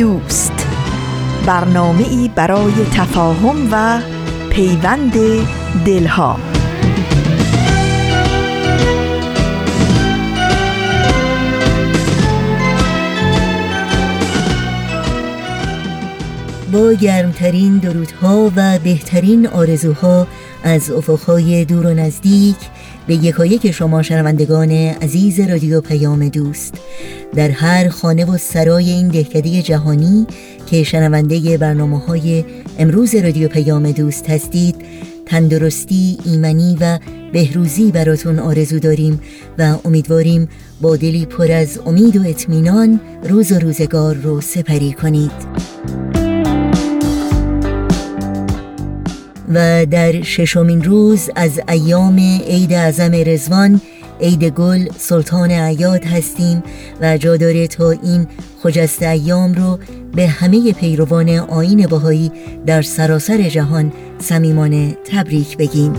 دوست. برنامه ای برای تفاهم و پیوند دلها. با گرمترین درودها و بهترین آرزوها از افقهای دور و نزدیک به یکایک شما شنوندگان عزیز رادیو پیام دوست. در هر خانه و سرای این دهکده جهانی که شنونده برنامه های امروز رادیو پیام دوست هستید تندرستی، ایمنی و بهروزی براتون آرزو داریم و امیدواریم با دلی پر از امید و اطمینان روز و روزگار رو سپری کنید. و در ششمین روز از ایام عید اعظم رزوان عید گل سلطان عیاد هستیم و جا داره تا این خجست ایام رو به همه پیروان آین باهایی در سراسر جهان صمیمانه تبریک بگیم.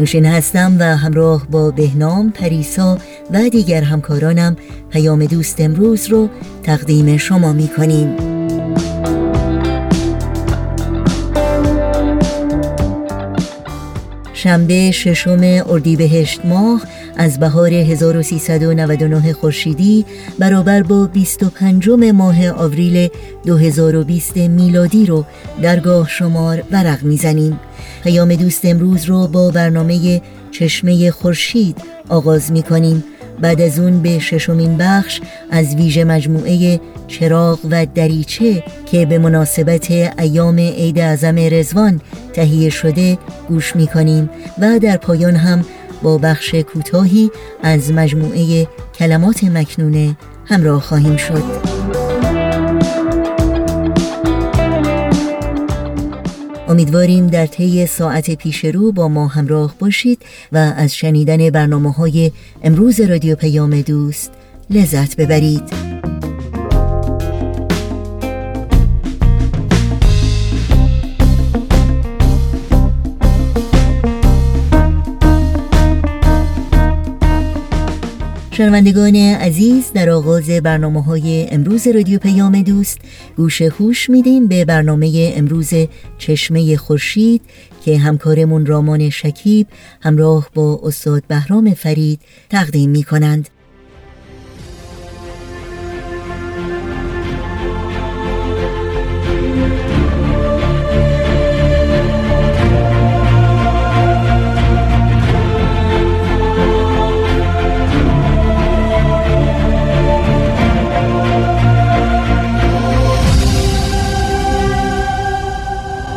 نوشین هستم و همراه با بهنام پریسا و دیگر همکارانم پیام دوست امروز رو تقدیم شما می کنیم. شنبه ششم اردیبهشت ماه از بهار 1399 خورشیدی برابر با 25 ماه آوریل 2020 میلادی رو درگاه شمار ورق می‌زنیم. پیام دوست امروز رو با برنامه چشمه خورشید آغاز می کنیم بعد از اون به ششمین بخش از ویژه مجموعه چراغ و دریچه که به مناسبت ایام عید اعظم رزوان تهیه شده گوش می کنیم و در پایان هم با بخش کوتاهی از مجموعه کلمات مکنونه همراه خواهیم شد. امیدواریم در طی ساعت پیش رو با ما همراه باشید و از شنیدن برنامه های امروز رادیو پیام دوست لذت ببرید. شنوندگان عزیز در آغاز برنامه های امروز رادیو پیام دوست گوش هوش میدیم به برنامه امروز چشمه خورشید که همکارمون رامان شکیب همراه با استاد بهرام فرید تقدیم می کنند.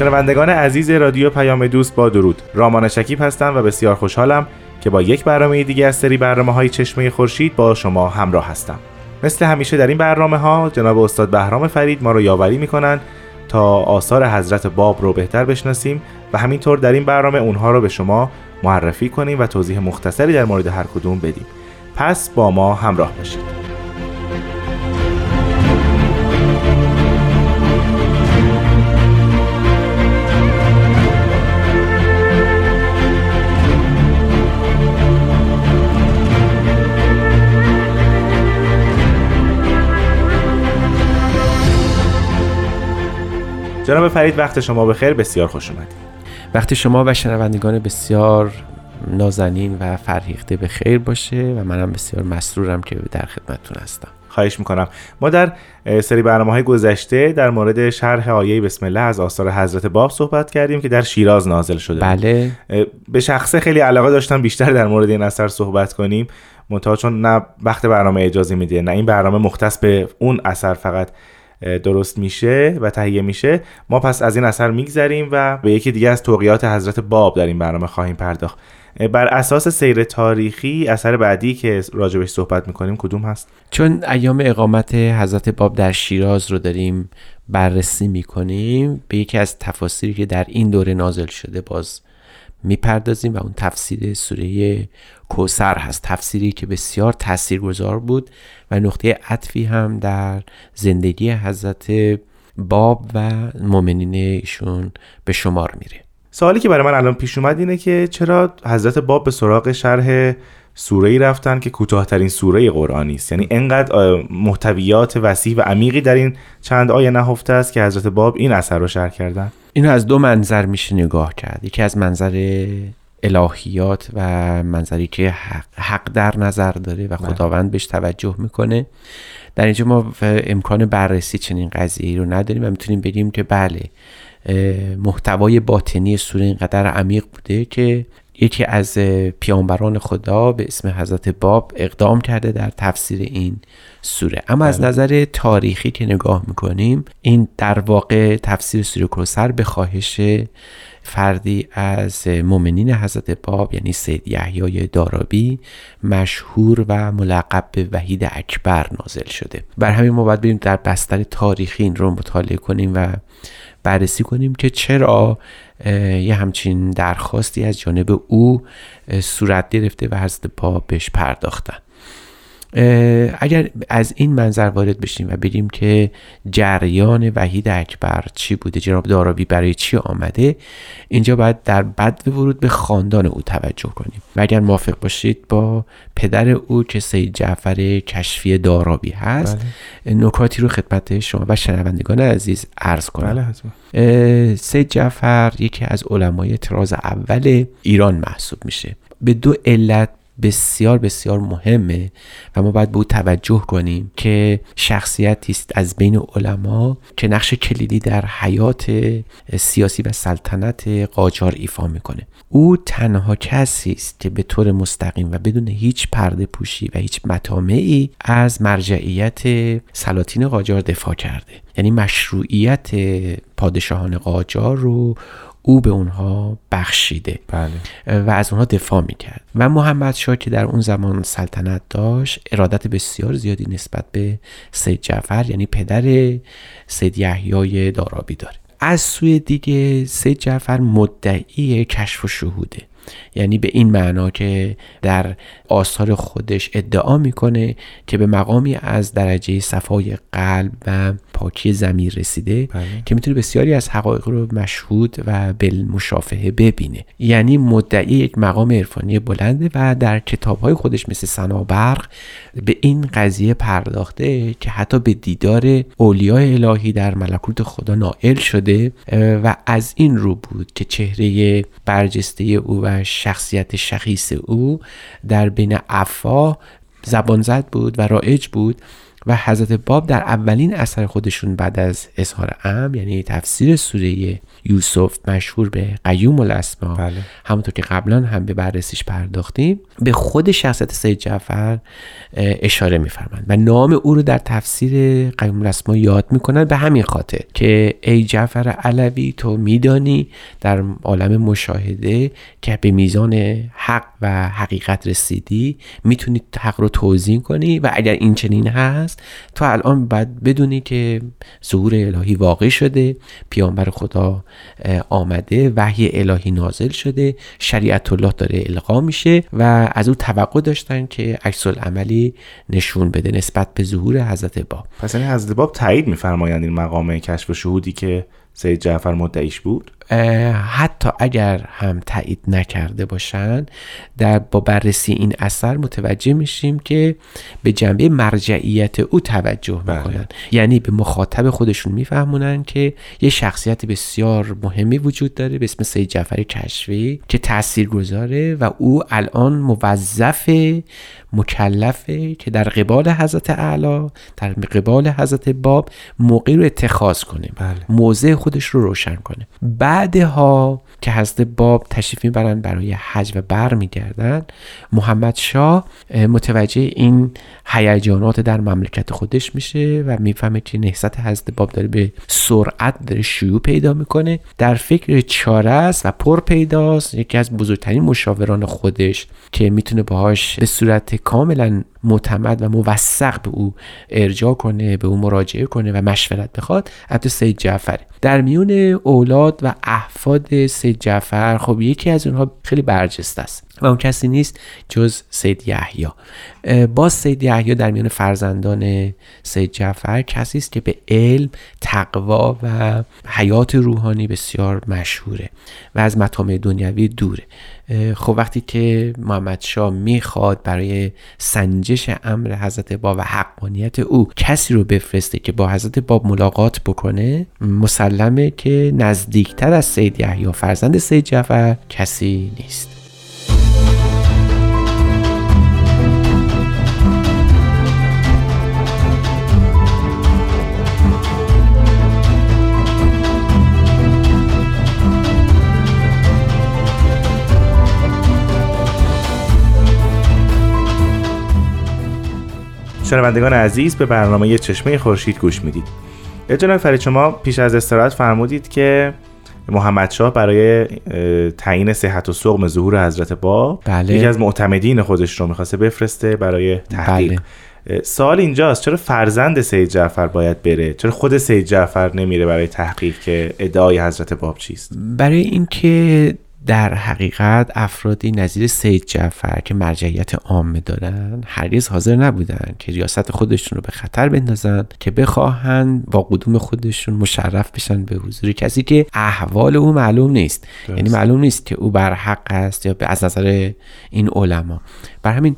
شنوندگان عزیز رادیو پیام دوست با درود. رامان شکیب هستم و بسیار خوشحالم که با یک برنامه دیگه از سری برنامه های چشمه خورشید با شما همراه هستم. مثل همیشه در این برنامه ها جناب استاد بهرام فرید ما رو یاوری می‌کنن تا آثار حضرت باب رو بهتر بشناسیم و همینطور در این برنامه اونها رو به شما معرفی کنیم و توضیح مختصری در مورد هر کدوم بدیم. پس با ما همراه باشید. جناب فرید وقت شما بخیر. بسیار خوش اومدید. وقتی شما و شنوندگان بسیار نازنین و فرهیخته به خیر باشه و منم بسیار مسرورم که در خدمتتون هستم. خواهش می‌کنم. ما در سری برنامه های گذشته در مورد شرح آیه بسم الله از آثار حضرت باب صحبت کردیم که در شیراز نازل شده. بله. به شخصه خیلی علاقه داشتم بیشتر در مورد این اثر صحبت کنیم. منتها چون نه وقت برنامه اجازه میده نه این برنامه مختص به اون اثر فقط. درست میشه و تهیه میشه ما پس از این اثر میگذریم و به یکی دیگه از توقیات حضرت باب در این برنامه خواهیم پرداخت. بر اساس سیر تاریخی اثر بعدی که راجبش صحبت می‌کنیم کدوم هست؟ چون ایام اقامت حضرت باب در شیراز رو داریم بررسی می‌کنیم به یکی از تفاسیری که در این دوره نازل شده باز می‌پردازیم و اون تفسیر سوره کوسر هست. تفسیری که بسیار تاثیرگذار بود و نقطه عطفی هم در زندگی حضرت باب و مؤمنین ایشون به شمار میره. سوالی که برای من الان پیش اومد اینه که چرا حضرت باب به سراغ شرح سوره ای رفتن که کوتاهترین سوره قرآنی است. یعنی انقدر محتویات وسیع و عمیقی در این چند آیه نهفته است که حضرت باب این اثر رو شرح کردن. اینو از دو منظر میشه نگاه کرد. یکی از منظر الهیات و منظری که حق, در نظر داره و خداوند بهش توجه می‌کنه. در اینجا ما امکان بررسی چنین قضیه رو نداریم و می‌تونیم بگیم که بله محتوای باطنی سوره اینقدر عمیق بوده که یکی از پیامبران خدا به اسم حضرت باب اقدام کرده در تفسیر این سوره اما از بله. نظر تاریخی که نگاه می‌کنیم این در واقع تفسیر سوره کوسر به خواهش فردی از مؤمنین حضرت باب یعنی سید یحیای دارابی مشهور و ملقب به وحید اکبر نازل شده بر همین ما باید بریم در بستر تاریخی این رو مطالعه کنیم و بررسی کنیم که چرا یه همچین درخواستی از جانب او صورت گرفته و حضرت پا بهش پرداختن. اگر از این منظر وارد بشیم و بگیم که جریان وحید اکبر چی بوده جناب دارابی برای چی آمده اینجا باید در بد ورود به خاندان او توجه کنیم. و اگر موافق باشید با پدر او که سید جعفر کشفی دارابی هست بله. نکاتی رو خدمت شما و شنوندگان عزیز عرض کنم. بله سید جعفر یکی از علمای تراز اول ایران محسوب میشه. به دو علت بسیار بسیار مهمه و ما باید به او توجه کنیم که شخصیتی است از بین علما که نقش کلیدی در حیات سیاسی و سلطنت قاجار ایفا می‌کنه. او تنها کسی است که به طور مستقیم و بدون هیچ پرده پوشی و هیچ مطامعی از مرجعیت سلاطین قاجار دفاع کرده. یعنی مشروعیت پادشاهان قاجار رو او به اونها بخشیده. بله. و از اونها دفاع می‌کرد. و محمد شاه که در اون زمان سلطنت داشت ارادت بسیار زیادی نسبت به سید جعفر یعنی پدر سید یحیای دارابی داره. از سوی دیگه سید جعفر مدعی کشف و شهوده. یعنی به این معنا که در آثار خودش ادعا می‌کنه که به مقامی از درجه صفای قلب و پاکی زمیر رسیده بله. که می‌تونه بسیاری از حقایق رو مشهود و بالمشافهه ببینه یعنی مدعی یک مقام عرفانی بلنده و در کتابهای خودش مثل سنابرق به این قضیه پرداخته که حتی به دیدار اولیای الهی در ملکوت خدا نائل شده و از این رو بود که چهره برجسته او و شخصیت شخیص او در بین افا زبان زد بود و رایج بود. و حضرت باب در اولین اثر خودشون بعد از اظهار ام یعنی تفسیر سوره یوسف مشهور به قیوم الاسما بله. همونطور که قبلا هم به بررسیش پرداختیم به خود شخصیت سید جعفر اشاره میفرمند و نام او رو در تفسیر قیوم الاسما یاد می‌کنن به همین خاطر که ای جعفر علوی تو میدانی در عالم مشاهده که به میزان حق و حقیقت رسیدی می‌تونی حق رو توضیح کنی و اگر این چنین هست تو الان باید بدونی که ظهور الهی واقع شده پیامبر خدا آمده وحی الهی نازل شده شریعت الله داره القا میشه و از او توقع داشتن که عکس عملی نشون بده نسبت به ظهور حضرت باب پس این حضرت باب تایید میفرمایند این مقام کشف و شهودی که سید جعفر مدعیش بود؟ حتی اگر هم تایید نکرده باشن در با بررسی این اثر متوجه میشیم که به جنبه مرجعیت او توجه بله. می‌کنن یعنی به مخاطب خودشون میفهمونن که یه شخصیت بسیار مهمی وجود داره به اسم سید جعفر کشفی که تأثیر گذاره و او الان موظف مکلفه که در قبال حضرت اعلی در قبال حضرت باب موقعی رو اتخاذ کنه بله. موضع خودش رو روشن کنه بعدها که حضرت باب تشریف می‌برن برای حج و بر میگردن محمد شاه اه، متوجه این هیجانات در مملکت خودش میشه و می‌فهمه که نهضت حضرت باب داره به سرعت داره شیوع پیدا می‌کنه. در فکر چاره است و پر پیداست. یکی از بزرگترین مشاوران خودش که می‌تونه باهاش به صورت کاملا معتمد و موثق به او ارجاع کنه به او مراجعه کنه و مشورت بخواد البته سید جعفر در میون اولاد و احفاد سید جعفر خب یکی از اونها خیلی برجسته است. و اون کسی نیست جز سید یحیی. باز سید یحیی در میان فرزندان سید جعفر کسی است که به علم تقوا و حیات روحانی بسیار مشهوره و از مطامع دنیوی دوره. خب وقتی که محمد شاه می‌خواد برای سنجش امر حضرت باب و حقانیت او کسی رو بفرسته که با حضرت باب ملاقات بکنه مسلمه که نزدیکتر از سید یحیی فرزند سید جعفر کسی نیست. شنوندگان عزیز به برنامه چشمه خورشید گوش می‌دید. جناب فرید شما پیش از استراحت فرمودید که محمد شاه برای تعیین صحت و سقم ظهور حضرت باب بله. یکی از معتمدین خودش رو می‌خواسته بفرسته برای تحقیق بله. اه، سوال اینجاست چرا فرزند سید جعفر باید بره چرا خود سید جعفر نمیره برای تحقیق که ادعای حضرت باب چیست برای اینکه در حقیقت افرادی نظیر سید جعفر که مرجعیت عامه دارن هرگز حاضر نبودن که ریاست خودشون رو به خطر بندازن که بخواهن با قدوم خودشون مشرف بشن به حضور کسی که احوال او معلوم نیست. یعنی معلوم نیست که او بر حق است یا از نظر این علما. بر همین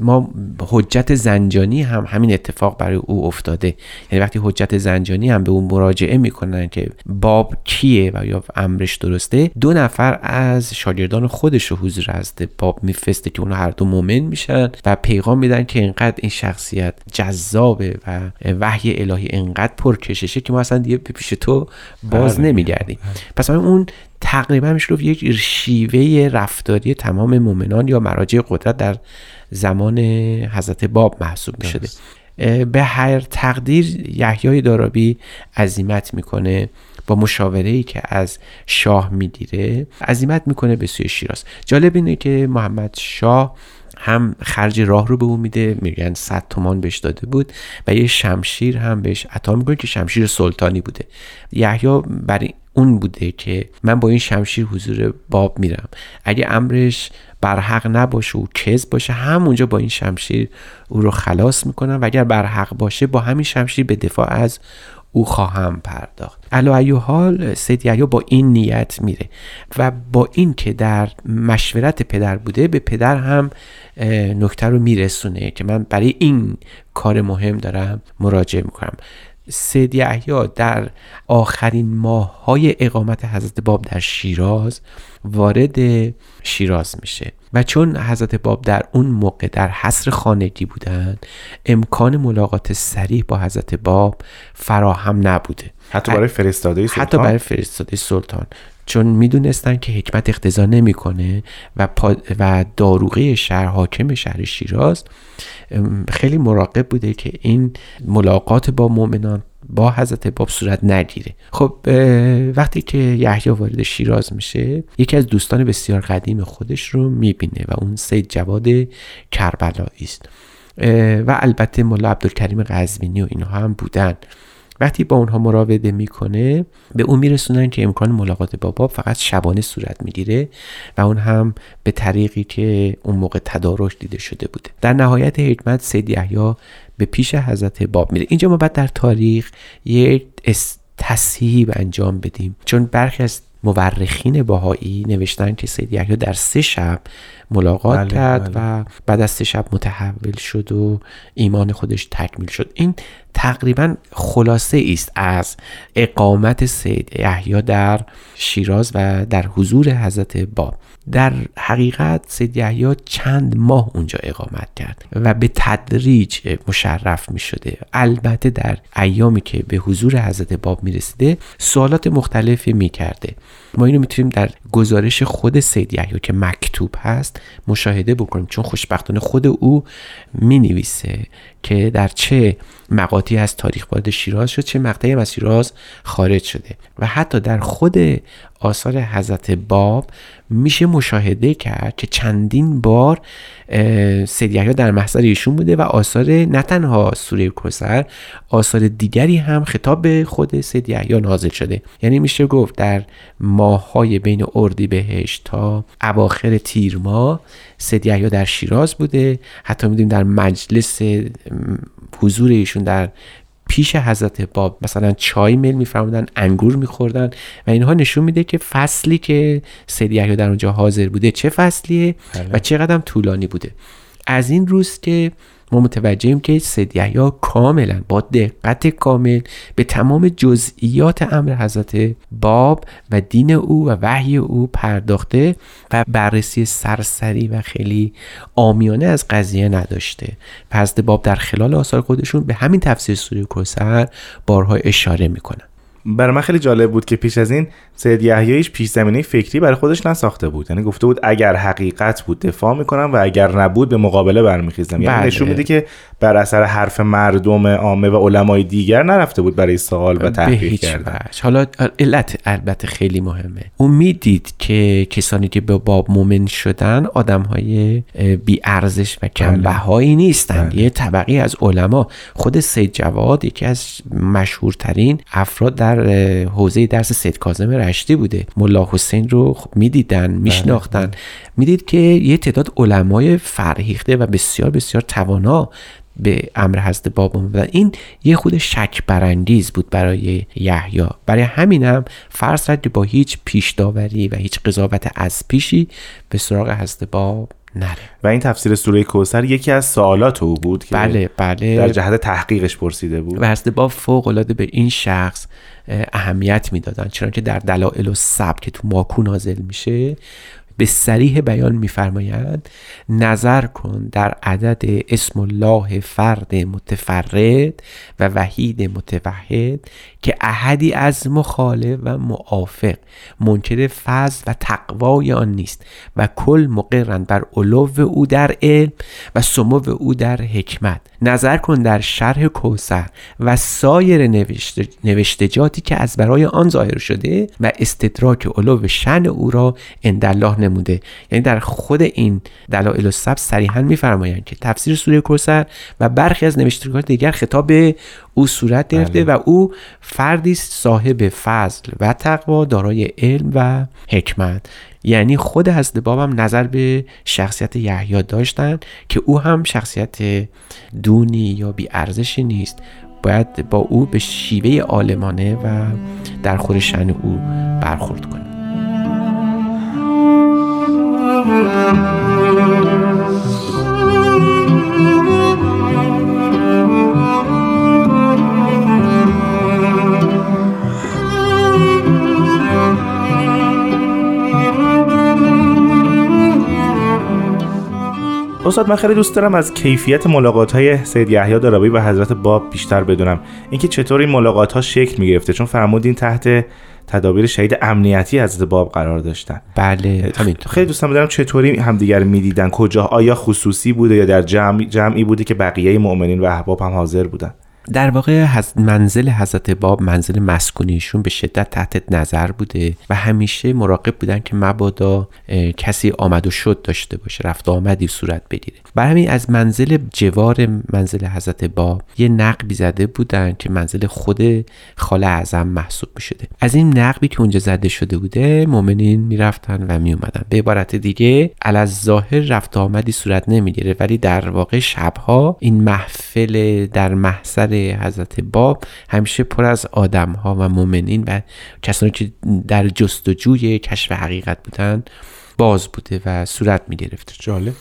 ما حجت زنجانی هم همین اتفاق برای او افتاده یعنی وقتی حجت زنجانی هم به اون مراجعه می‌کنن که باب کیه و یا امرش درسته دو نفر از شاگردان خودش رو حضور حضرت باب میفرسته که اونها هر دو مؤمن میشن و پیغام میدن که اینقدر این شخصیت جذابه و وحی الهی اینقدر پرکششه که ما اصلا دیگه به پیش تو باز بله. نمیگردیم پس همین اون تقریبا میشه گفت یک شیوه رفتاری تمام مؤمنان یا مراجع قدرت در زمان حضرت باب محسوب می شده به هر تقدیر یحیای دارابی عزیمت می‌کنه با مشاوره ای که از شاه می‌گیره عزیمت می‌کنه به سوی شیراز. جالب اینه که محمد شاه هم خرج راه رو به اون میده میگن 100 تومان بهش داده بود و یه شمشیر هم بهش عطا می‌کنه که شمشیر سلطانی بوده. یحیی برای اون بوده که من با این شمشیر حضور باب میرم. اگه امرش برحق نباشه و کذب باشه همونجا با این شمشیر او رو خلاص می‌کنم و اگر برحق باشه با همین شمشیر به دفاع از او خواهم پرداخت. علا ایو حال سید یحیی با این نیت میره و با این که در مشورت پدر بوده به پدر هم نکته رو میرسونه که من برای این کار مهم دارم مراجعه می‌کنم. سید یحیی در آخرین ماه های اقامت حضرت باب در شیراز وارد شیراز میشه. و چون حضرت باب در اون موقع در حصر خانگی بودن امکان ملاقات سریح با حضرت باب فراهم نبوده. حتی برای فرستاده سلطان؟ حتی برای فرستاده سلطان. چون می‌دونستن که حکمت اقتضا نمی‌کنه و و داروغه شهر حاکم شهر شیراز خیلی مراقب بوده که این ملاقات با مؤمنان با حضرت باب صورت نگیره. خب وقتی که یحیی وارد شیراز میشه یکی از دوستان بسیار قدیم خودش رو می‌بینه و اون سید جواد کربلایی است. و البته مولا عبدالکریم قزوینی و اینها هم بودن. وقتی با اونها مراوده می‌کنه به اون میرسونن که امکان ملاقات با باب فقط شبانه صورت می‌گیره و اون هم به طریقی که اون موقع تدارک دیده شده بوده. در نهایت حکمت سید یحیی به پیش حضرت باب میره. اینجا ما بعد در تاریخ یک تصحیح انجام بدیم. چون برخی از مورخین باهایی نوشتن که سید یحیی در سه شب ملاقات بله، کرد بله. و بعد از سه شب متحول شد و ایمان خودش تکمیل شد. این تقریبا خلاصه است از اقامت سید یحیی در شیراز و در حضور حضرت باب در حقیقت سید یحیی چند ماه اونجا اقامت کرد و به تدریج مشرف می شده. البته در ایامی که به حضور حضرت باب می رسیده سوالات مختلفی می کرده. ما اینو می‌تونیم در گزارش خود سید یحیی که مکتوب هست مشاهده بکنیم چون خوشبختانه خود او می نویسه که در چه مقاطعی از تاریخ وارد شیراز شد چه مقطعی از شیراز خارج شده. و حتی در خود آثار حضرت باب میشه مشاهده کرد که چندین بار سید در محضر ایشون بوده و آثار نه تنها سوره کوثر آثار دیگری هم خطاب به خود سید یحیی نازل شده. یعنی میشه گفت در ماههای بین اردیبهشت تا اواخر تیر ماه سید یحیی در شیراز بوده. حتی می‌دونیم در مجلس حضور ایشون در پیش حضرت باب. مثلا چای میل میفرمودن انگور میخوردن و اینها نشون میده که فصلی که سید یحیی در اونجا حاضر بوده چه فصلیه و چقدر هم طولانی بوده. از این روز که ما متوجهیم که سید یحیی کاملا با دقت کامل به تمام جزئیات امر حضرت باب و دین او و وحی او پرداخته و بررسی سرسری و خیلی آمیانه از قضیه نداشته. حضرت باب در خلال آثار خودشون به همین تفسیر سوره کوثر بارها اشاره می‌کنن. برای من خیلی جالب بود که پیش از این سید یحیی هیچ پیش زمینه فکری برای خودش نساخته بود. یعنی گفته بود اگر حقیقت بود دفاع می‌کنم و اگر نبود به مقابله برمیخیزم. یعنی بله. نشون میده که بر اثر حرف مردم عامه و علمای دیگر نرفته بود برای سوال و تحقیق کردن. حالا علت البته خیلی مهمه. اون می‌دید که کسانی که به باب مومن شدن آدم های بی ارزش و کمبهایی نیستند بله. یه طبقی از علما خود سید جواد یکی از مشهورترین افراد در اه، حوزه درس سید کاظم رشتی بوده. ملا حسین رو خب می‌دیدن میشناختن. می‌دید که یه تعداد علمای فرهیخته و بسیار بسیار توانا به امر حضرت باب بودن این یه خود شک برانگیز بود برای یحیی. برای همینم فرض با هیچ پیش داوری و هیچ قضاوت از پیشی به سراغ حضرت باب نره. و این تفسیر سوره کوثر یکی از سوالات او بود که بله بله. در جهت تحقیقش پرسیده بود. و باب فوق العاده به این شخص اه، اهمیت می‌دادن. چون که در دلائل و سب که تو ماکو نازل میشه به سریح بیان میفرمایند نظر کن در عدد اسم الله فرد متفرد و وحید متوحد که احدی از مخالف و موافق منکر فضل و تقوای آن نیست و کل مقرن بر علو او در علم و سمو او در حکمت. نظر کن در شرح کوسر و سایر نوشت- نوشتجاتی که از برای آن ظاهر شده و استدراک علو شن او را عند الله نموده. یعنی در خود این دلائل و سب صریحا میفرمایند که تفسیر سوره کوسر و برخی از نوشتگاه دیگر خطاب او صورت گرفته و او فردی است صاحب فضل و تقوا دارای علم و حکمت. یعنی خود حضرت باب هم نظر به شخصیت یحیی داشتن که او هم شخصیت دونی یا بی ارزشی نیست. باید با او به شیوه عالمانه و در خور شن او برخورد کنیم. استاد من خیلی دوست دارم از کیفیت ملاقات های سید یحیی دارابی و حضرت باب بیشتر بدونم. اینکه چطور این ملاقات ها شکل می گرفته چون فرمودین تحت تدابیر شهید امنیتی حضرت باب قرار داشتن. بله همینطور خیلی دوستم بدونم چطوری همدیگر می‌دیدن کجا آیا خصوصی بوده یا در جمع جمعی بوده که بقیه مؤمنین و احباب هم حاضر بودن. در واقع منزل حضرت باب منزل مسکونیشون به شدت تحت نظر بوده و همیشه مراقب بودن که مبادا کسی آمد و شد داشته باشه رفت آمدی صورت بگیره. برای همین از منزل جوار منزل حضرت باب یه نقبی زده بودن که منزل خود خاله اعظم محسوب می شده از این نقبی که اونجا زده شده بوده مؤمنین می‌رفتن و می اومدن به عبارت دیگه از ظاهر رفت آمدی صورت نمی‌گیره ولی در واقع شبها این محفل در محضر حضرت باب همیشه پر از آدم ها و مؤمنین و کسانی که در جستجوی کشف حقیقت بودن باز بوده و صورت می گرفته جالب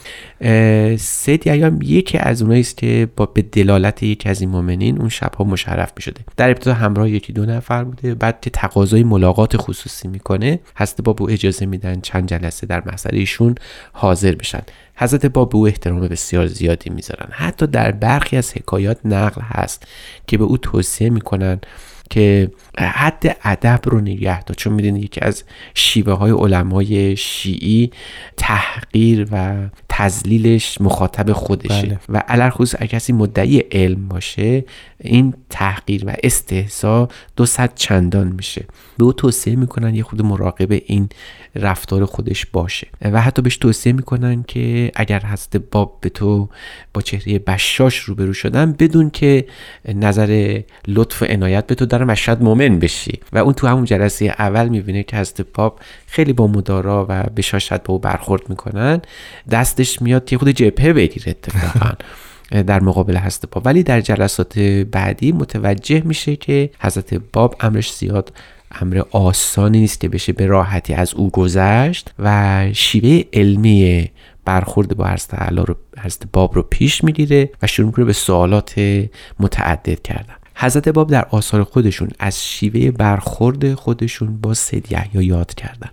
سید ایام یکی از اونایی است که با به دلالت یکی از این مؤمنین اون شبها مشرف می شده در ابتدا همراه یکی دو نفر بوده بعد که تقاضای ملاقات خصوصی می‌کنه حضرت باب او اجازه میدن چند جلسه در محضر ایشون حاضر بشن. حضرت باب به او احترام بسیار زیادی می‌ذارن. حتی در برخی از حکایات نقل هست که به او توصیه می‌کنن که حد ادب رو نگه داشت چون می‌دونید یکی از شیوه های علمای شیعی تحقیر و تزلیلش مخاطب خودشه. بله. و علرخصوص اگر کسی مدعی علم باشه این تحقیر و استهزا دو صد چندان میشه. به او توصیه می‌کنن یه خود مراقب این رفتار خودش باشه. و حتی بهش توصیه می‌کنن که اگر هست باب به تو با چهره بشاش روبرو شدن بدون که نظر لطف و عنایت به تو و شاید مؤمن بشی. و اون تو همون جلسه اول می‌بینه که حضرت باب خیلی با مدارا و بشاشت با او برخورد می‌کنن. دستش میاد یه خود جبهه بگیره اتفاقا. در مقابل حضرت باب ولی در جلسات بعدی متوجه میشه که حضرت باب امرش زیاد امر آسانی نیست که بشه به راحتی از او گذشت و شیوه علمی برخورد با حضرت رو حضرت باب رو پیش می‌گیره و شروع می‌کنه به سوالات متعدد کردن. حضرت باب در آثار خودشون از شیوه برخورد خودشون با سید یحیی یاد کردن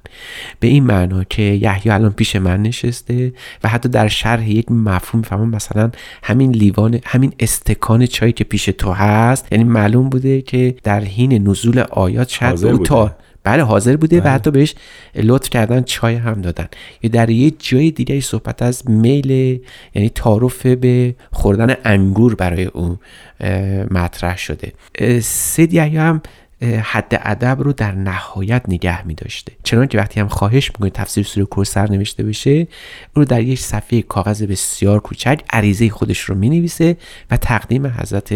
به این معنا که یحیی الان پیش من نشسته و حتی در شرح یک مفهوم فهمم مثلا همین لیوان همین استکان چایی که پیش تو هست یعنی معلوم بوده که در حین نزول آیات شاید او. تا بله حاضر بوده. بله. و حتی بهش لطف کردن چای هم دادن. یا در یه جای دیگه صحبت از میل یعنی تعارف به خوردن انگور برای او اه، مطرح شده. سید یحیی هم حد ادب رو در نهایت نگه می داشته چنان که وقتی هم خواهش می‌کنه تفسیر سوره کوثر نوشته بشه اون رو در یک صفحه کاغذ بسیار کوچک عریضه خودش رو می نویسه و تقدیم حضرت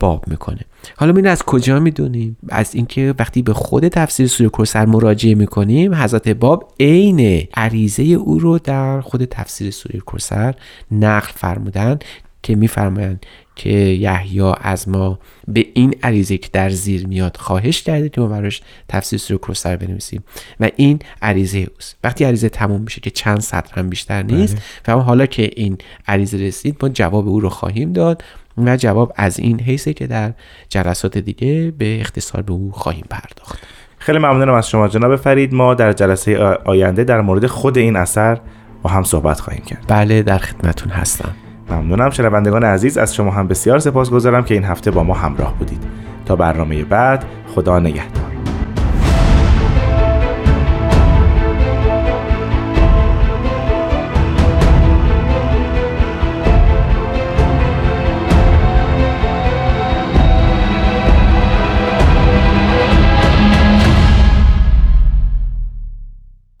باب می‌کنه. حالا این از کجا می‌دونیم؟ از اینکه وقتی به خود تفسیر سوره کوثر مراجعه می‌کنیم حضرت باب عین عریضه او رو در خود تفسیر سوره کوثر نقل فرمودن که میفرمایند که یحیی از ما به این عریضه که در زیر میاد خواهش کرده که ما براش تفسیر سوره کوثر بنویسیم. و این عریضه اوست. وقتی عریضه تموم میشه که چند سطر هم بیشتر نیست و حالا که این عریضه رسید ما جواب او رو خواهیم داد و جواب از این حیثه که در جلسات دیگه به اختصار به او خواهیم پرداخت. خیلی ممنونم از شما جناب فرید. ما در جلسه آینده در مورد خود این اثر با هم صحبت خواهیم کرد. بله در خدمتون هستم. ممنونم. شنوندگان عزیز از شما هم بسیار سپاسگزارم که این هفته با ما همراه بودید. تا برنامه بعد خدا نگهدار.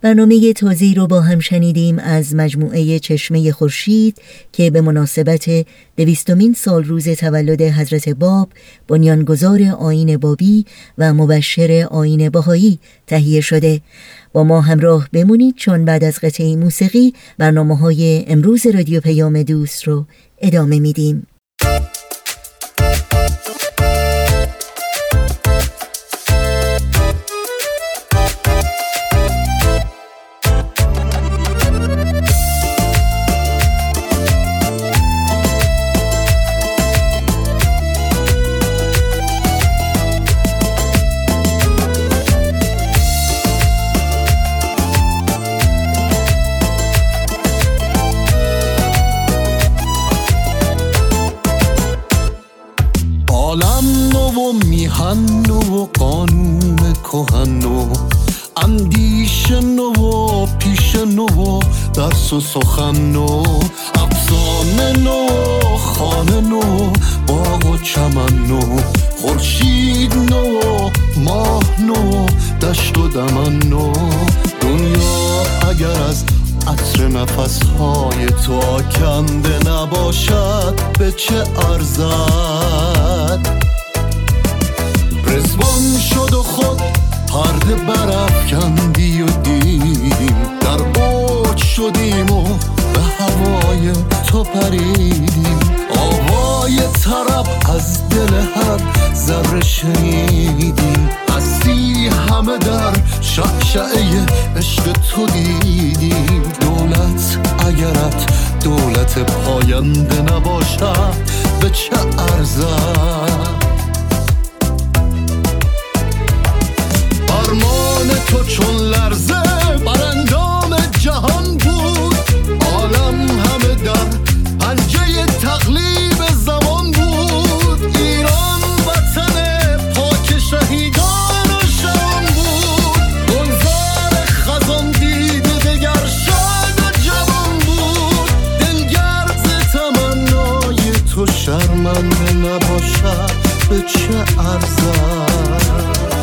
برنامه تازی رو با هم شنیدیم از مجموعه چشمه خورشید که به مناسبت دویستمین سال روز تولد حضرت باب بنیانگذار آین بابی و مبشر آین بهایی تهیه شده. با ما همراه بمونید چون بعد از قطعه موسیقی برنامه های امروز رادیو پیام دوست رو ادامه میدیم. اندیش نو پیش نو و درس و سخن نو افسانه نو خانه نو باغ و چمن نو خورشید نو ماه نو دشت و دمن نو. دنیا اگر از عطر نفس های تو آکنده نباشد به چه ارزد؟ رزوان شد و خود پرده برافکندی و دیدیم در اوج شدیم و به هوای تو پریدیم. آواز صدای طرب از دل هر ذره شنیدیم. هستی همه در شعشعه عشق تو دیدیم. دولت اگرت دولت پاینده نباشد به چه ارزد؟ تو چون لرزه بر اندام جهان بود. عالم همه در پنجه تقلیب زمان بود. ایران وطن پاک شهیدان و شان بود. گلزار خزان دیده دگر شاد و جوان بود. دلگرد تمنای تو شرمنده نباشد. به چه ارزد؟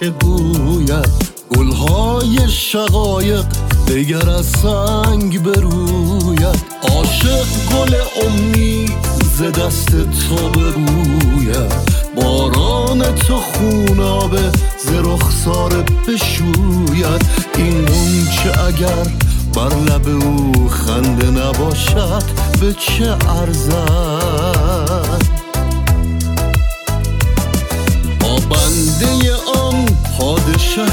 چه گوید؟ گلهای شقایق دگر از سنگ بروید. عاشق گل امید ز دست تو ببوید باران تو خونابه ز رخسار بشوید. این منچه اگر بر لب او خنده نباشد به چه ارزد؟ ما بنده پادشه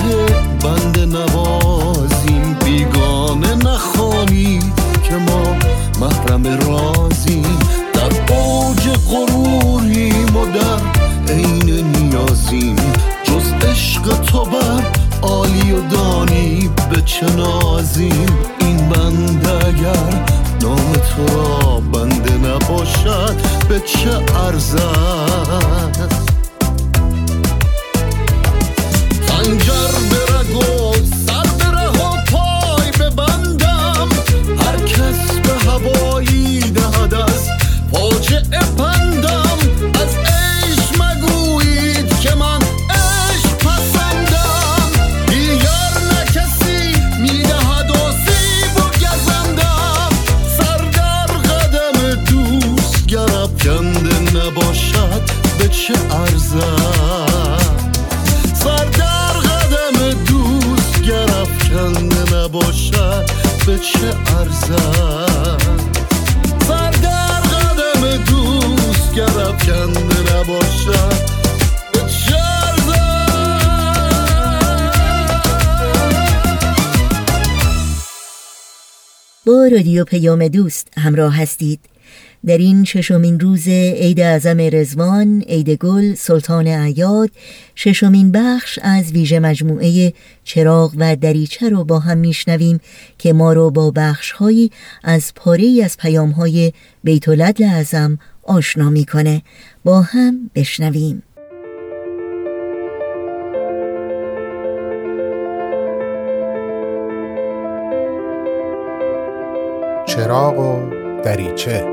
بنده نوازیم بیگانه نخوانید که ما محرم رازیم. در اوج غروریم و در عین نیازیم. جز عشق تو بر عالی و دانی به چه نازیم. این بنده اگر نام تو را بنده نباشد به چه ارزد رادیو پیام دوست همراه هستید. در این ششمین روز عید اعظم رزوان، عید گل، سلطان اعیاد، ششمین بخش از ویژه مجموعه چراغ و دریچه رو با هم میشنویم که ما رو با بخشهایی از پاره از پیامهای بیت العدل آشنا می‌کنه. با هم بشنویم. چراغ و دریچه.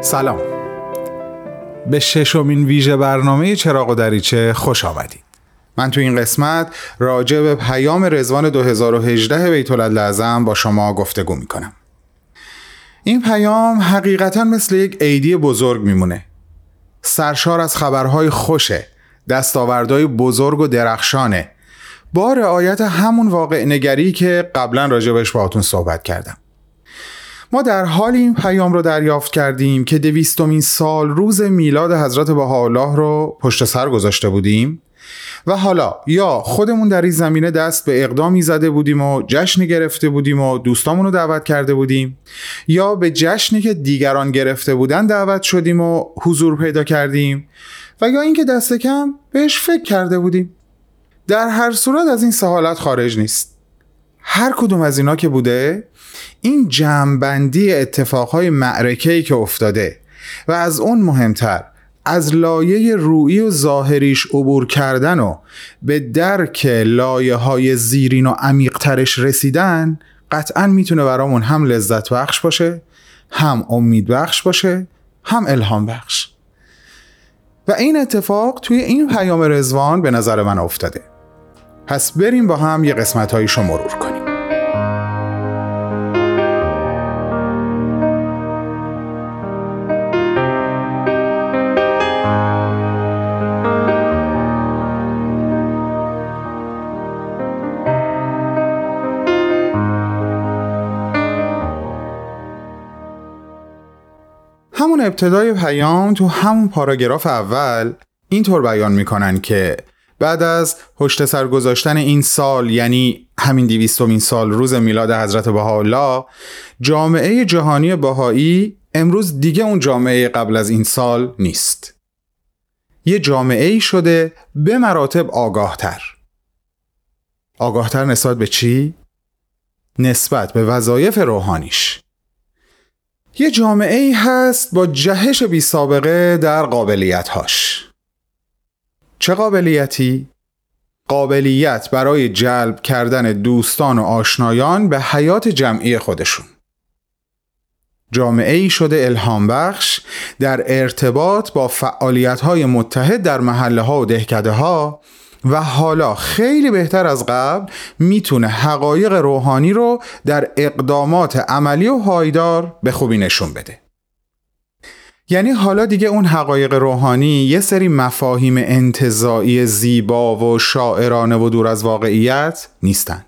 سلام. به ششمین ویژه برنامه چراغ و دریچه خوش آمدید. من تو این قسمت راجع به پیام رزوان 2018 بیت الاعظم با شما گفتگو می‌کنم. این پیام حقیقتا مثل یک عیدی بزرگ میمونه. سرشار از خبرهای خوشه دستاوردهای بزرگ و درخشانه. با رعایت همون واقع نگری که قبلا راجبش باهاتون صحبت کردم. ما در حال این پیام رو دریافت کردیم که دویستمین سال روز میلاد حضرت بهاءالله رو پشت سر گذاشته بودیم و حالا یا خودمون در این زمینه دست به اقدامی زده بودیم و جشنی گرفته بودیم و دوستامون رو دعوت کرده بودیم یا به جشنی که دیگران گرفته بودن دعوت شدیم و حضور پیدا کردیم و یا اینکه دست کم بهش فکر کرده بودیم. در هر صورت از این سهالت خارج نیست. هر کدوم از اینا که بوده این جمعبندی اتفاقهای معرکه‌ای که افتاده و از اون مهمتر از لایه رویی و ظاهریش عبور کردن و به درک لایه های زیرین و عمیقترش رسیدن قطعا می‌تونه برامون هم لذت بخش باشه هم امید بخش باشه هم الهام بخش. و این اتفاق توی این پیام رزوان به نظر من افتاده. پس بریم با هم یه قسمت هایشو مرور کنیم. همون ابتدای پیام تو همون پاراگراف اول اینطور بیان می‌کنن که بعد از پشت سر گذاشتن این سال یعنی همین دیویستمین سال روز میلاد حضرت بهاءالله جامعه جهانی بهایی امروز دیگه اون جامعه قبل از این سال نیست. یه جامعه ای شده به مراتب آگاهتر. آگاهتر نسبت به چی؟ نسبت به وظایف روحانیش. یه جامعه ای هست با جهش بی سابقه در قابلیت هاش چه قابلیتی؟ قابلیت برای جلب کردن دوستان و آشنایان به حیات جمعی خودشون جامعه ای شده الهام بخش در ارتباط با فعالیت های متحد در محله ها و دهکده ها و حالا خیلی بهتر از قبل می‌تونه حقایق روحانی رو در اقدامات عملی و هایدار به خوبی نشون بده یعنی حالا دیگه اون حقایق روحانی یه سری مفاهیم انتظاعی زیبا و شاعرانه و دور از واقعیت نیستن.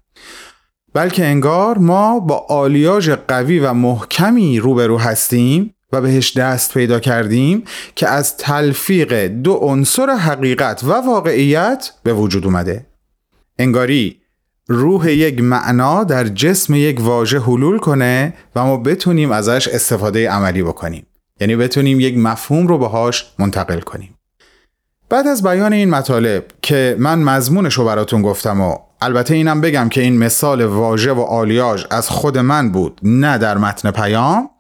بلکه انگار ما با آلیاژ قوی و محکمی روبرو هستیم و بهش دست پیدا کردیم که از تلفیق دو عنصر حقیقت و واقعیت به وجود اومده. انگاری روح یک معنا در جسم یک واژه حلول کنه و ما بتونیم ازش استفاده عملی بکنیم. یعنی بتونیم یک مفهوم رو باهاش منتقل کنیم. بعد از بیان این مطالب که من مضمونش رو براتون گفتم و البته اینم بگم که این مثال واژه و آلیاژ از خود من بود نه در متن پیام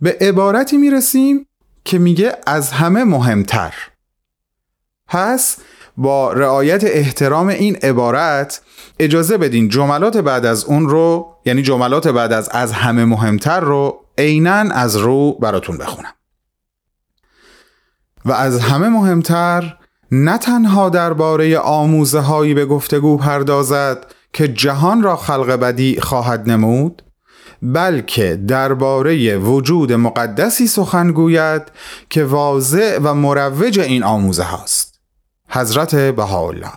به عبارتی می‌رسیم که میگه از همه مهمتر. پس با رعایت احترام این عبارت اجازه بدین جملات بعد از اون رو یعنی جملات بعد از از همه مهمتر رو عینا از رو براتون بخونم. و از همه مهمتر نه تنها درباره آموزه به گفتگو پردازد که جهان را خلق بدی خواهد نمود بلکه درباره وجود مقدسی سخن گوید که واضع و مروج این آموزه هاست. حضرت بهاءالله.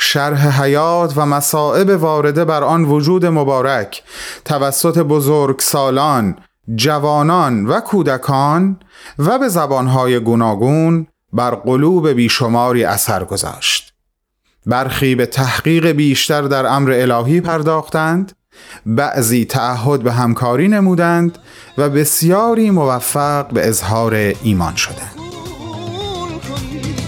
شرح حیات و مصائب وارده بر آن وجود مبارک توسط بزرگ سالان، جوانان و کودکان و به زبانهای گوناگون بر قلوب بیشماری اثر گذاشت. برخی به تحقیق بیشتر در امر الهی پرداختند بعضی تعهد به همکاری نمودند و بسیاری موفق به اظهار ایمان شدند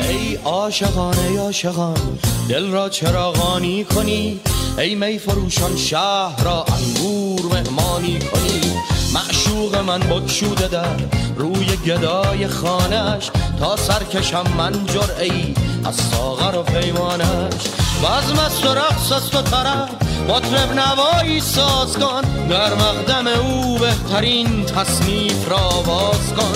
ای عاشقان ای عاشقان دل را چراغانی کنی. ای می فروشان شهر را انگور مهمانی کنی. معشوق من بکشوده در روی گدای خانش تا سرکشم من جرعی از ساغر و پیمانش و رقص است و طرب مطرب نوایی ساز کن. در مقدم او بهترین تصنیف را باز کن.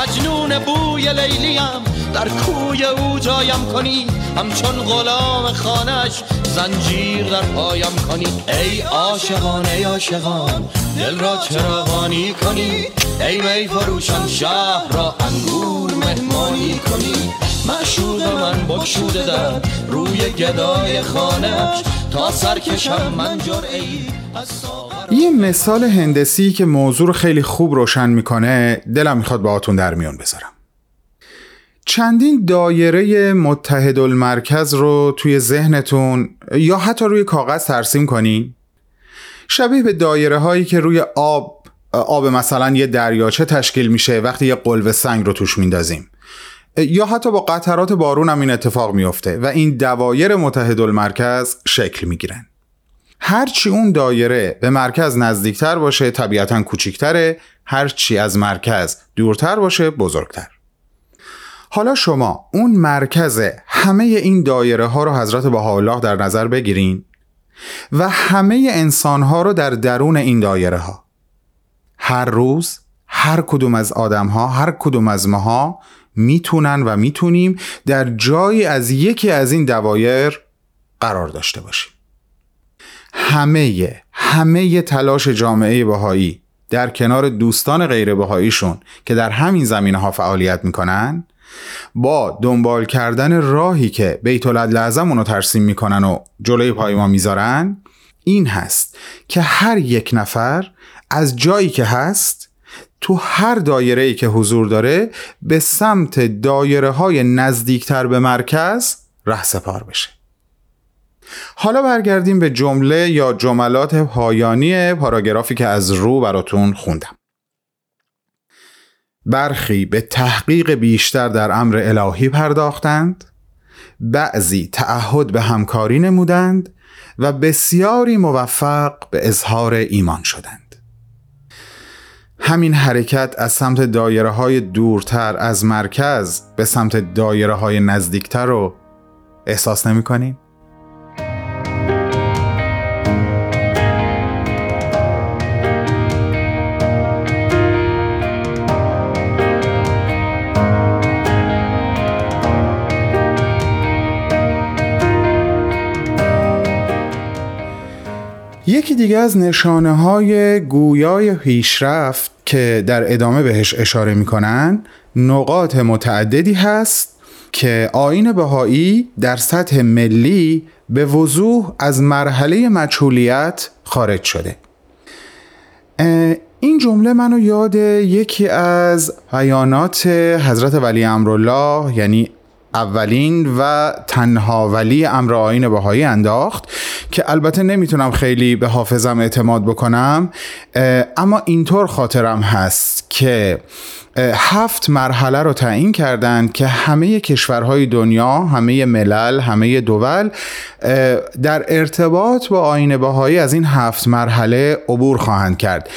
مجنون بوی لیلیم در کوی او جایم کنی. همچون غلام خانش زنجیر در پایم کنی. ای عاشقان ای عاشقان دل را چراغانی کنی. ای می فروشان شهر را انگور مهمانی کنی. معشوق من بکشوده در روی گدای خانش تا سرکشم من جرعی یه مثال هندسی که موضوع رو خیلی خوب روشن می‌کنه دلم می‌خواد باهاتون در میون بذارم. چندین دایره متحد المرکز رو توی ذهنتون یا حتی روی کاغذ ترسیم کنین؟ شبیه به دایره هایی که روی آب آب مثلا یه دریاچه تشکیل میشه وقتی یه قلب سنگ رو توش میندازیم. یا حتی با قطرات بارون هم این اتفاق میفته و این دوایر متحد المرکز شکل می‌گیرن. هرچی اون دایره به مرکز نزدیکتر باشه طبیعتا کوچیکتره هرچی از مرکز دورتر باشه بزرگتر. حالا شما اون مرکز همه این دایره ها رو حضرت بهاءالله در نظر بگیرین و همه انسان ها رو در درون این دایره ها. هر روز هر کدوم از آدم ها هر کدوم از ماها می‌تونن و می‌تونیم در جایی از یکی از این دوایر قرار داشته باشیم. همه همه تلاش جامعه بهایی در کنار دوستان غیر بهاییشون که در همین زمینه ها فعالیت می‌کنن با دنبال کردن راهی که بیت العدل اونو ترسیم می‌کنن و جلوی پای ما می‌ذارن این هست که هر یک نفر از جایی که هست تو هر دایره ای که حضور داره به سمت دایره های نزدیکتر به مرکز ره سپار بشه. حالا برگردیم به جمله یا جملات پایانی پاراگرافی که از رو براتون خوندم. برخی به تحقیق بیشتر در امر الهی پرداختند بعضی تعهد به همکاری نمودند و بسیاری موفق به اظهار ایمان شدند. همین حرکت از سمت دایره های دورتر از مرکز به سمت دایره های نزدیکتر رو احساس نمی کنیم؟ یکی دیگه از نشانه های گویای پیشرفت که در ادامه بهش اشاره می‌کنن نقاط متعددی هست که آین بهایی در سطح ملی به وضوح از مرحله مجهولیت خارج شده. این جمله منو یاد یکی از بیانات حضرت ولی امرالله یعنی اولین و تنها ولی امر آین بهایی انداخت که البته نمی‌تونم خیلی به حافظم اعتماد بکنم اما اینطور خاطرم هست که هفت مرحله رو تعیین کردند که همه کشورهای دنیا همه ملل همه دول در ارتباط با آین بهایی از این هفت مرحله عبور خواهند کرد.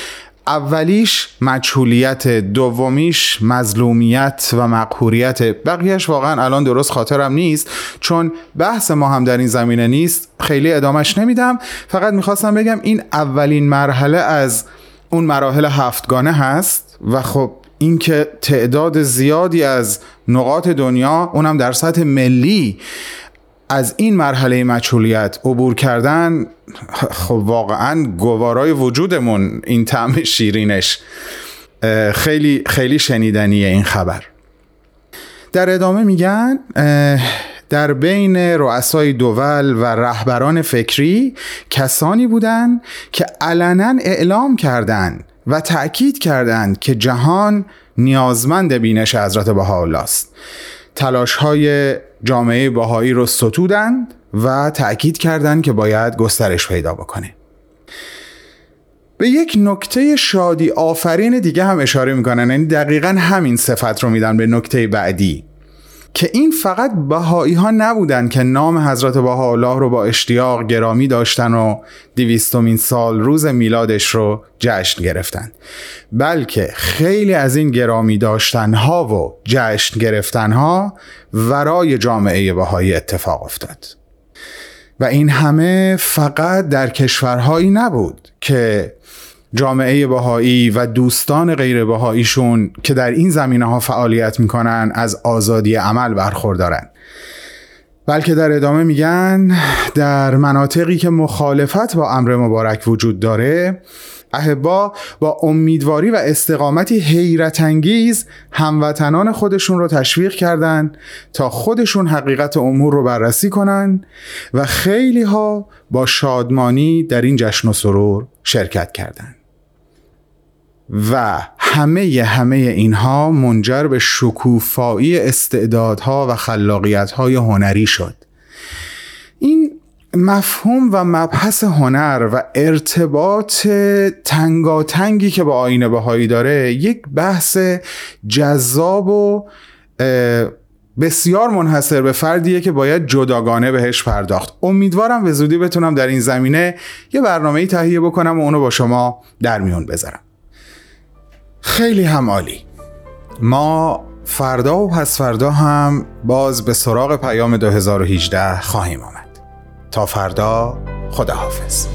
اولیش مجهولیت دومیش مظلومیت و مقهوریت. بقیهش واقعا الان درست خاطرم نیست چون بحث ما هم در این زمینه نیست. خیلی ادامش نمیدم. فقط می‌خواستم بگم این اولین مرحله از اون مراحل هفتگانه هست و خب اینکه تعداد زیادی از نقاط دنیا اونم در سطح ملی از این مرحله مچولیت عبور کردن خب واقعا گوارای وجودمون این طعم شیرینش خیلی خیلی شنیدنیه این خبر. در ادامه میگن در بین رؤسای دول و رهبران فکری کسانی بودند که علنا اعلام کردند و تأکید کردند که جهان نیازمند بینش حضرت بهاءالله است. تلاش های جامعه باهایی رو ستودند و تأکید کردند که باید گسترش پیدا بکنه. به یک نکته شادی آفرین دیگه هم اشاره می‌کنن. یعنی دقیقا همین صفت رو میدن به نکته بعدی. که این فقط بهایی ها نبودن که نام حضرت الله رو با اشتیاق گرامی داشتن و دویستمین سال روز میلادش رو جشن گرفتن. بلکه خیلی از این گرامی داشتن ها و جشن گرفتن ها ورای جامعه بهایی اتفاق افتاد. و این همه فقط در کشورهایی نبود که جامعه بهایی و دوستان غیر بهاییشون که در این زمینه ها فعالیت می‌کنن از آزادی عمل برخوردارن بلکه در ادامه میگن در مناطقی که مخالفت با امر مبارک وجود داره اهبا با امیدواری و استقامتی حیرت انگیز هموطنان خودشون رو تشویق کردند تا خودشون حقیقت امور رو بررسی کنن و خیلی ها با شادمانی در این جشن و سرور شرکت کردند. و همه همه اینها منجر به شکوفایی استعدادها و خلاقیتهای هنری شد. این مفهوم و مبحث هنر و ارتباط تنگاتنگی که با آین بهایی داره یک بحث جذاب و بسیار منحصر به فردیه که باید جداگانه بهش پرداخت. امیدوارم به زودی بتونم در این زمینه یه برنامه تهیه بکنم و اونو با شما در میون بذارم. خیلی هم عالی. ما فردا و پس فردا هم باز به سراغ پیام 2018 خواهیم آمد. تا فردا خداحافظ.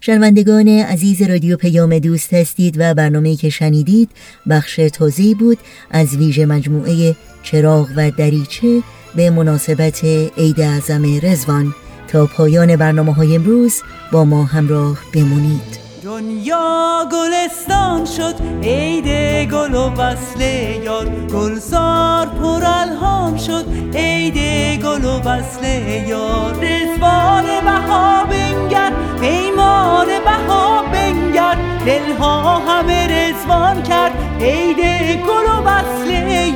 شنوندگان عزیز رادیو پیام دوست هستید و برنامه که شنیدید بخش تازه بود از ویژه مجموعه چراغ و دریچه به مناسبت عید اعظم رزوان تا پایان برنامه های امروز با ما همراه بمونید. دنیا گلستان شد عید گل و وصل یار. گلزار پر الهام شد عید گل و وصل یار. رزوان بها بنگر پیمان بها بنگر. دلها همه رزوان کرد عید گل و وصل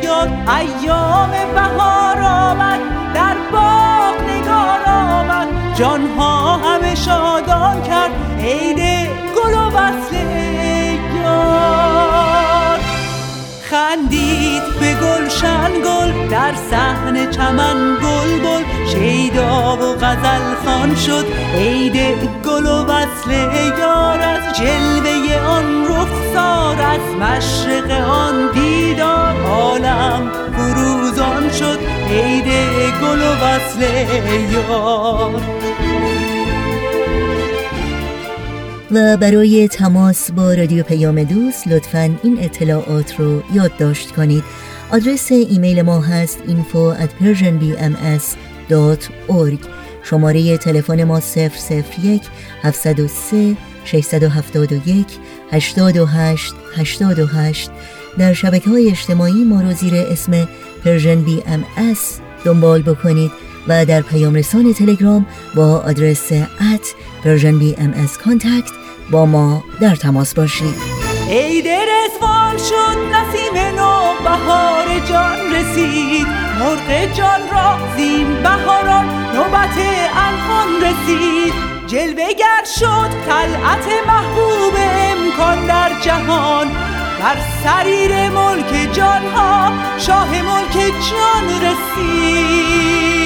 یار. ایام بهار آمد در باغ نگار آمد. جانها همه شادان کرد عید گل و وصل یار. خندید به گلشن گل در صحن چمن گل بل شیدا و غزل خان شد عید گل و وصل یار. از جلوه آن رخسار از مشرق آن دیدار. عالم فروزان شد عید گل و وصل یار. و برای تماس با رادیو پیام دوست لطفا این اطلاعات رو یادداشت کنید. آدرس ایمیل ما هست info at persianbms.org شماره تلفن ما 001 703 671 828 828 در شبکه های اجتماعی ما رو زیر اسم ام دنبال بکنید. و در پیام رسان تلگرام با آدرس at Persian BMS contact با ما در تماس باشید. عید رزوان شد نسیم نو بهار جان رسید. مرغ جان را زین بهاران نوبت الحان رسید. جلوه گر شد طلعت محبوب امکان در جهان. بر سریر ملک جان ها شاه ملک جان رسید.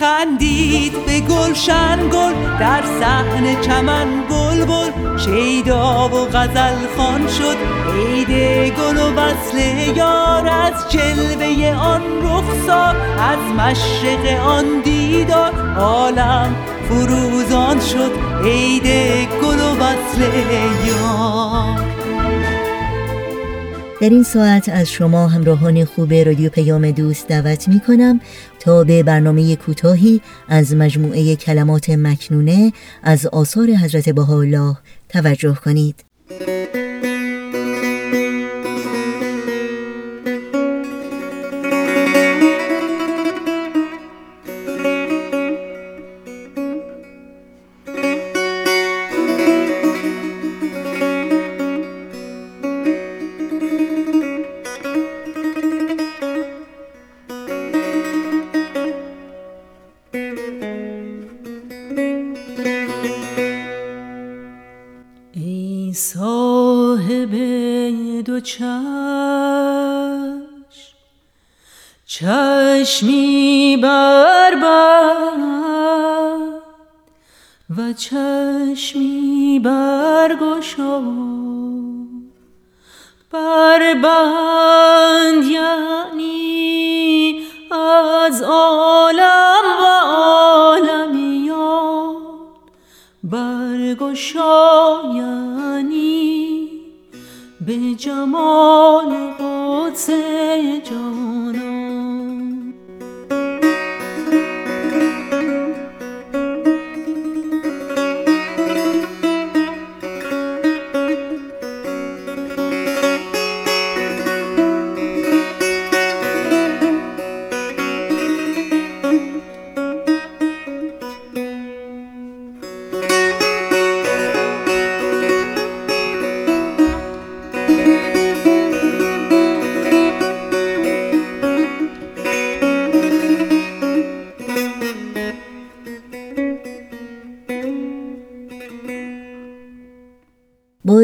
خندید به گلشن گل در صحن چمن گل بل شیدا و غزل خان شد. عید گل و وصل یار از جلوه آن رخسار از مشرق آن دیدار عالم فروزان شد. عید گل و وصل یار. در این ساعت از شما همراهان خوب رادیو پیام دوست دعوت می کنم تا به برنامه کوتاهی از مجموعه کلمات مکنونه از آثار حضرت بهاءالله توجه کنید.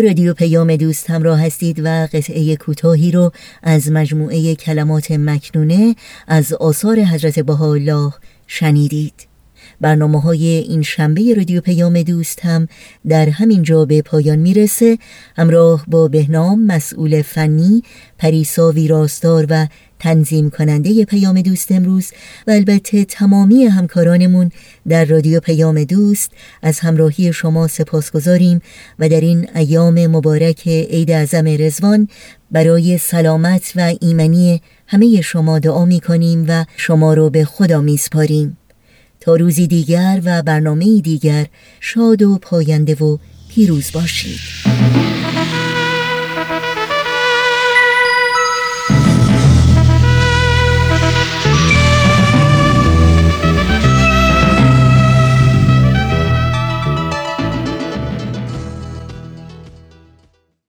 رادیو پیام دوست همراه هستید و قطعه کوتاهی رو از مجموعه کلمات مکنونه از آثار حضرت بهاءالله شنیدید. برنامه های این شنبه رادیو پیام دوست هم در همین جا به پایان می‌رسه. همراه با بهنام مسئول فنی پریسا ویراستار و تنظیم کننده پیام دوست امروز و البته تمامی همکارانمون در رادیو پیام دوست از همراهی شما سپاس گذاریم و در این ایام مبارک عید اعظم رزوان برای سلامت و ایمنی همه شما دعا می کنیم و شما رو به خدا می سپاریم. تا روزی دیگر و برنامه دیگر شاد و پاینده و پیروز باشید